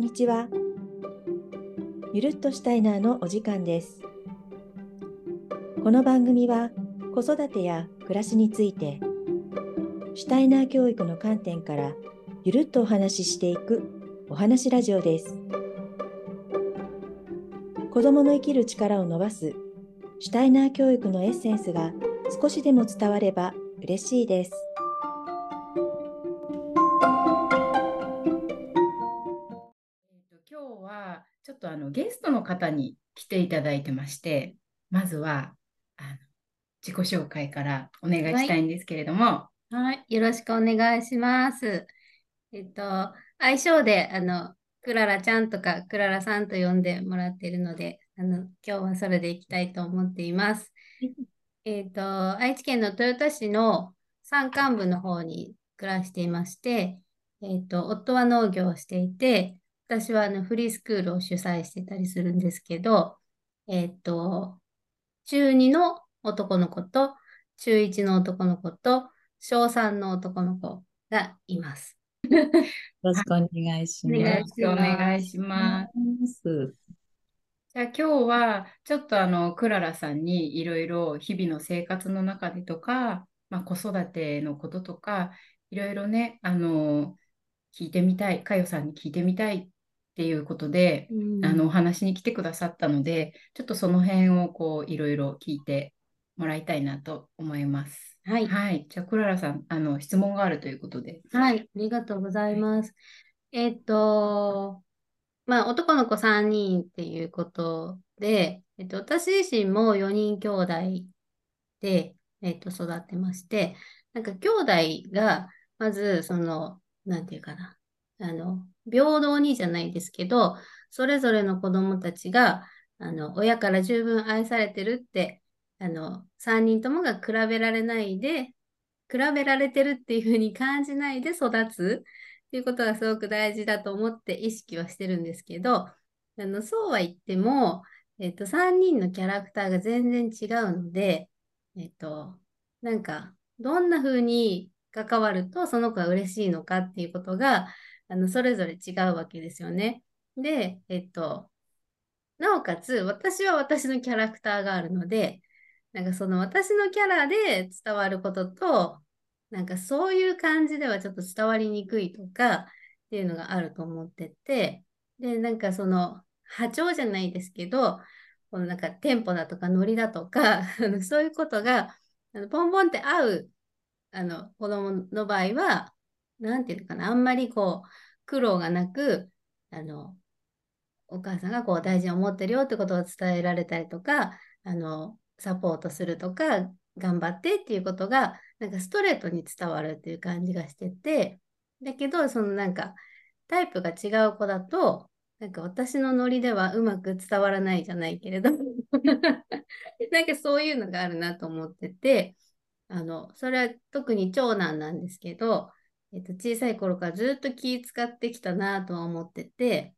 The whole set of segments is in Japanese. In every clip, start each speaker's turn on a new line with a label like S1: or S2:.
S1: んにちは。ゆるっとしたいなのお時間です。この番組は子育てや暮らしについて、シュタイナー教育の観点からゆるっとお話ししていくお話ラジオです。子供の生きる力を伸ばすシュタイナー教育のエッセンスが少しでも伝われば嬉しいです。
S2: のゲストの方に来ていただいてまして、まずはあの自己紹介からお願いしたいんですけれども、
S3: はい、よろしくお願いします。えっと、愛称で、あの、クララちゃんとかクララさんと呼んでもらっているので、あの、今日はそれでいきたいと思っています。えっと、愛知県の豊田市の山間部の方に暮らしていまして、えっと、夫は農業をしていて、私はあのフリースクールを主催してたりするんですけど、えっと、中2の男の子と中1の男の子と小3の男の子がいます。
S1: よろしくお願いし
S3: お
S2: よろ
S3: します
S2: しくお願いします。
S1: す。
S2: じゃあ今日はちょっとあのクララさんにいろいろ日々の生活の中でとか、まあ、子育てのこととかいろいろねあの聞いてみたいかよさんに聞いてみたいっていうことで、
S3: うん
S2: あのお話に来てくださったのでちょっとその辺をこういろいろ聞いてもらいたいなと思います。
S3: はい、
S2: はい、じゃあクララさんあの質問があるということで。
S3: はい、ありがとうございます。えっと、まあ、男の子3人っていうことで、えっと、私自身も4人兄弟で、えっと、育ってまして、なんか兄弟が、まず、その、なんていうかな、あの、平等にじゃないですけど、それぞれの子供たちが、あの、親から十分愛されてるって、あの、3人ともが比べられないで、比べられてるっていう風に感じないで育つっていうことがすごく大事だと思って意識はしてるんですけど、あの、そうは言っても、えっと、3人のキャラクターが全然違うので、えっと、なんか、どんな風に関わるとその子が嬉しいのかっていうことが、あの、それぞれ違うわけですよね。で、えっと、なおかつ、私は私のキャラクターがあるので、なんかその私のキャラで伝わることと、なんかそういう感じではちょっと伝わりにくいとかっていうのがあると思ってて、で、なんかその波長じゃないですけど、このなんかテンポだとかノリだとか、そういうことがあのポンポンって合うあの子供の場合は、なんていうのかな、あんまりこう苦労がなく、あの、お母さんがこう大事に思ってるよってことを伝えられたりとか、あの、サポートするとか、頑張ってっていうことが、なんかストレートに伝わるっていう感じがしてて、だけど、そのなんか、タイプが違う子だと、なんか私のノリではうまく伝わらないじゃないけれど、なんかそういうのがあるなと思ってて、あの、それは特に長男なんですけど、えっと、小さい頃からずっと気使ってきたなとは思ってて、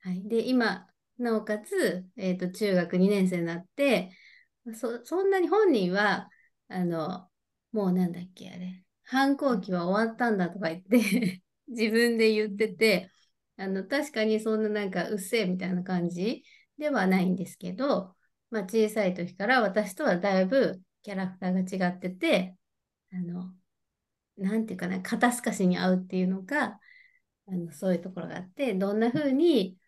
S3: はい。で、今、なおかつ、えっと、中学2年生になって、そ、そんなに本人は、あの、もうなんだっけ、あれ、反抗期は終わったんだとか言って 自分で言ってて、あの、確かにそんななんかうっせえみたいな感じではないんですけど、まあ小さい時から私とはだいぶキャラクターが違ってて、あの、なんていうかな、肩透かしに合うっていうのか、あの、そういうところがあって、どんな風に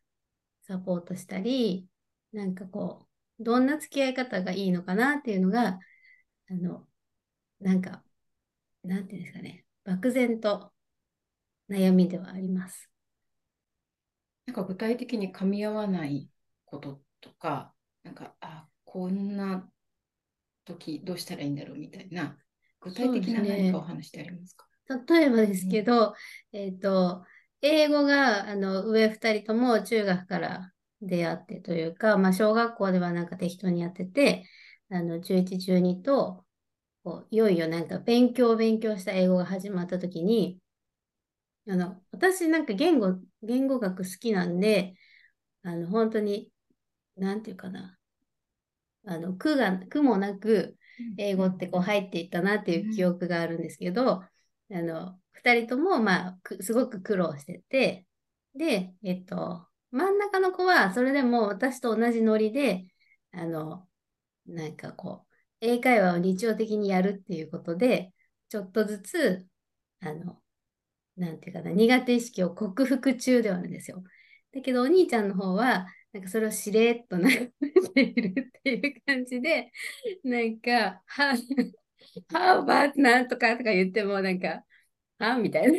S3: サポートしたり、なんかこう、どんな付き合い方がいいのかなっていうのが、あの、なんか、なんていうんですかね、漠然と悩みではあります。
S2: なんか具体的に噛み合わないこととか、なんか、あ、こんな時どうしたらいいんだろうみたいな、具体的な何かお話ってありますか？
S3: 例えばですけど、えっと、英語があの上2人とも中学から出会ってというか、まあ、小学校ではなんか適当にやってて、あの中1、中2とこういよいよなんか勉強勉強した英語が始まった時に、あの私なんか言語、言語学好きなんで、あの本当に、なんていうかな、あの苦が、苦もなく英語ってこう入っていったなっていう記憶があるんですけど、あの、二人とも、まあ、くすごく苦労してて、で、えっと、真ん中の子はそれでも私と同じノリで、あの、なんかこう、英会話を日常的にやるっていうことで、ちょっとずつ、あの、なんていうかな、苦手意識を克服中ではあるんですよ。だけど、お兄ちゃんの方は、なんかそれをしれっと眺め ているっていう感じで、なんか、は、は、ば、なんとかとか言っても、なんか、はみたいな。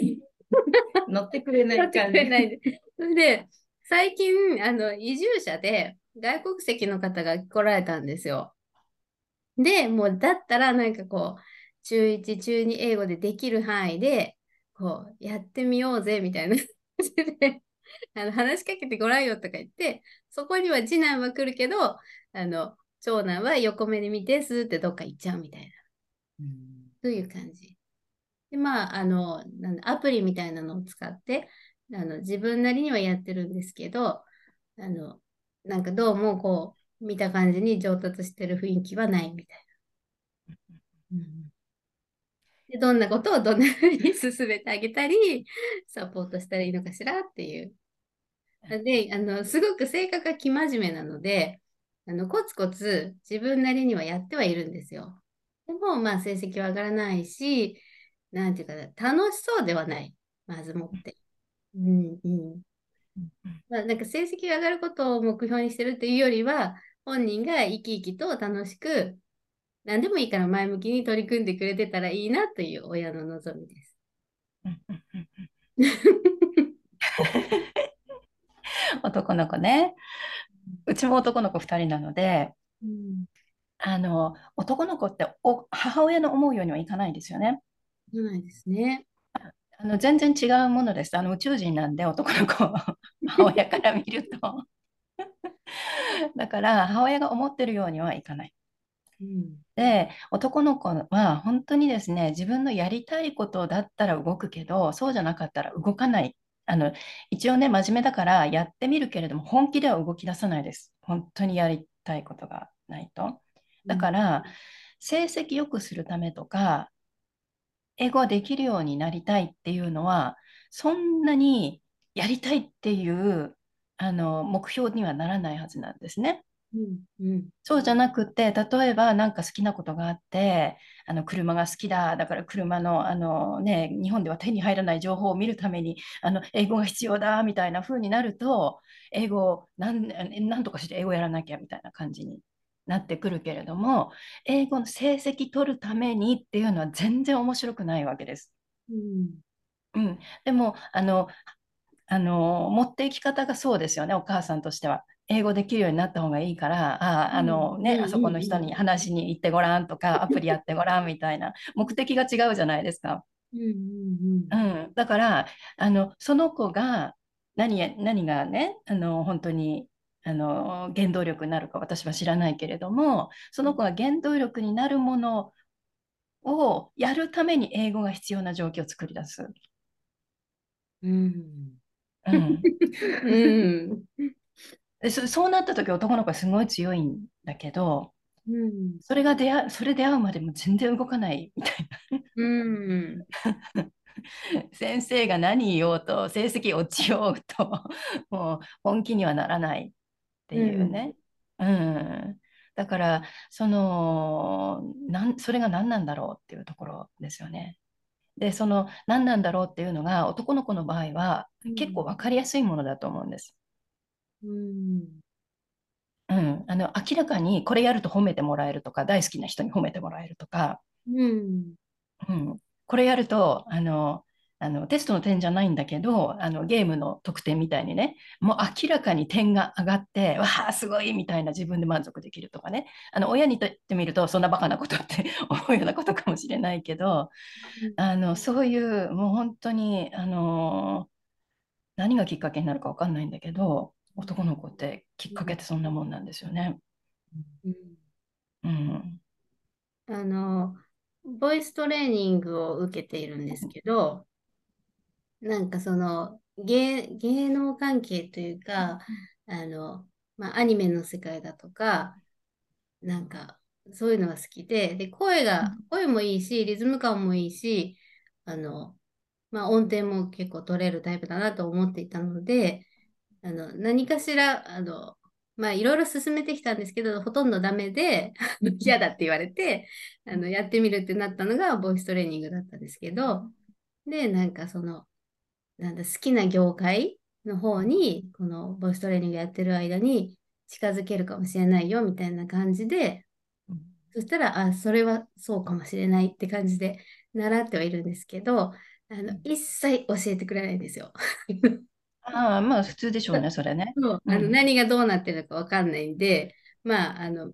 S2: 乗ってくれない
S3: 乗って
S2: 感じ。
S3: くれないで。それで、最近、あの、移住者で外国籍の方が来られたんですよ。で、もう、だったら、なんかこう、中1、中2英語でできる範囲で、こう、やってみようぜ、みたいな感じで、あの、話しかけてごらんよとか言って、そこには次男は来るけど、あの、長男は横目で見て、スーってどっか行っちゃうみたいな。
S2: うん
S3: という感じ。で、まあ、あの、なんだアプリみたいなのを使って、あの、自分なりにはやってるんですけど、あの、なんかどうもこう、見た感じに上達してる雰囲気はないみたいな。うんで、どんなことをどんな風に進めてあげたり、サポートしたらいいのかしらっていう。で、あの、すごく性格が生真面目なので、あの、コツコツ自分なりにはやってはいるんですよ。でも、まあ、成績は上がらないし、なんていうかな、楽しそうではない。まずもって。うんうん。まあ、なんか成績が上がることを目標にしてるっていうよりは、本人が生き生きと楽しく、何でもいいから前向きに取り組んでくれてたらいいなという親の望みです。
S4: 男の子ね。うちも男の子2人なので、
S3: うん。
S4: あの、男の子ってお母親の思うようにはいかないんですよね。
S3: じゃないですね。
S4: あの、全然違うものです。あの、宇宙人なんで男の子、母親から見ると。だから、母親が思ってるようにはいかない。
S3: うん。
S4: で、男の子は本当にですね、自分のやりたいことだったら動くけど、そうじゃなかったら動かない。あの、一応ね、真面目だからやってみるけれども、本気では動き出さないです。本当にやりたいことがないと。だから、成績良くするためとか、英語できるようになりたいっていうのは、そんなにやりたいっていう、あの、目標にはならないはずなんですね。
S3: うん。うん。
S4: そうじゃなくて、例えばなんか好きなことがあって、あの車が好きだ、だから車の、あのね、日本では手に入らない情報を見るためにあの英語が必要だみたいな風になると、英語をなん、なんとかして英語やらなきゃみたいな感じになってくるけれども、英語の成績取るためにっていうのは全然面白くないわけです。
S3: うん。
S4: うん、でもあの、あの持っていき方がそうですよね、お母さんとしては。英語できるようになった方がいいから、あ、あのね、
S3: うん
S4: あそこの人に話しに行ってごらんとか、アプリやってごらんみたいな、目的が違うじゃないですか。
S3: うん。うん。
S4: うん、だからあのその子が何や、何がね、あの本当にあの原動力になるか私は知らないけれども、その子が原動力になるものをやるために英語が必要な状況を作り出す。
S3: うん。
S4: うん
S3: うん。
S4: でそ、そうなった時男の子はすごい強いんだけど、
S3: うん。
S4: それが出会う、それ出会うまでも全然動かないみたい
S3: うん。
S4: な。先生が何言おうと、成績落ちようと、もう本気にはならないっていうね。うん。だから、その、なん、それが何なんだろうっていうところですよね。で、その何なんだろうっていうのが男の子の場合は結構分かりやすいものだと思うんです。
S3: うん。
S4: うん、あの明らかにこれやると褒めてもらえるとか大好きな人に褒めてもらえるとか、
S3: うん。
S4: うん、これやるとあのあのテストの点じゃないんだけどあのゲームの得点みたいにねもう明らかに点が上がってわあすごいみたいな自分で満足できるとかね。あの親にとってみるとそんなバカなことって 思うようなことかもしれないけどあのそういうもう本当にあの何がきっかけになるか分かんないんだけど男の子ってきっかけってそんなもんなんですよね。
S3: うん
S4: うん
S3: あの、ボイストレーニングを受けているんですけど、なんかその芸、芸能関係というか、あの、まあ、アニメの世界だとか、なんかそういうのが好きで、で、声が、声もいいし、リズム感もいいし、あの、まあ、音程も結構取れるタイプだなと思っていたので、あの何かしら、あのまあ、いろいろ進めてきたんですけど、ほとんどダメで、嫌だって言われて、あのやってみるってなったのがボイストレーニングだったんですけど、で、なんかその、なんだ、好きな業界の方に、このボイストレーニングやってる間に近づけるかもしれないよみたいな感じで、そしたら、あ、それはそうかもしれないって感じで習ってはいるんですけど、あの一切教えてくれないんですよ。
S4: ああ、まあ普通でしょうね、それね。
S3: そう。あの
S4: うん。
S3: 何がどうなってるのかわかんないんで、まあ、あの、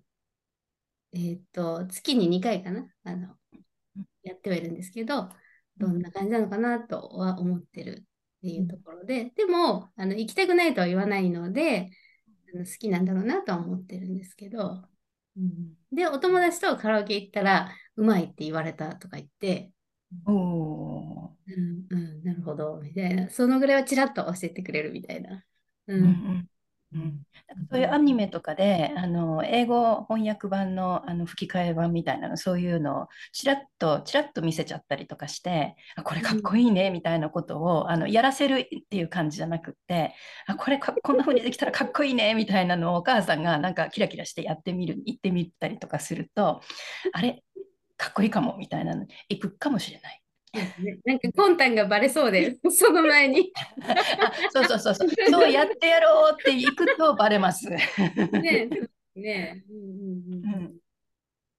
S3: えーっと、月に2回かな、あの、やってはいるんですけど、どんな感じなのかなとは思ってるっていうところで、でも、あの、行きたくないとは言わないので、あの好きなんだろうなとは思ってるんですけど、うん。で、お友達とカラオケ行ったら、うまいって言われたとか言って、
S4: おお
S3: うん、うん、なるほど、みたいな、そのぐらいはちらっと教えてくれるみたいな。う
S4: ん。そういうアニメとかで、あの英語翻訳版の、あの吹き替え版みたいなの、そういうのをちらっと、ちらっと見せちゃったりとかして、あ、これかっこいいねみたいなことをあのやらせるっていう感じじゃなくって、あ、これかこんな風にできたらかっこいいねみたいなのをお母さんがなんかキラキラしてやってみる、言ってみたりとかすると、あれ、かっこいいかもみたいなの、行くかもしれない。
S3: ね なんか魂胆がバレそうで、その前に。
S4: あ、そうそうそうそう、そうやってやろうって行くとバレます。
S3: ね ねうんうんうん
S4: うん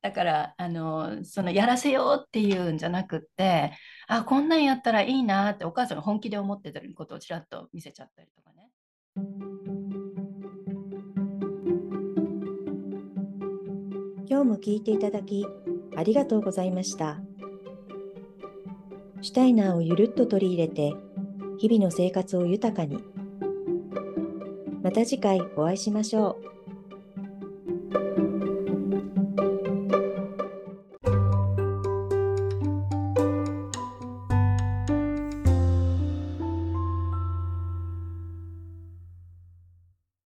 S4: だからあのそのやらせようっていうんじゃなくってあこんなんやったらいいなってお母さんが本気で思ってたことをちらっと見せちゃったりとかね。
S1: 今日も聞いていただきありがとうございました。シュタイナーをゆるっと取り入れて日々の生活を豊かに。また次回お会いしましょう。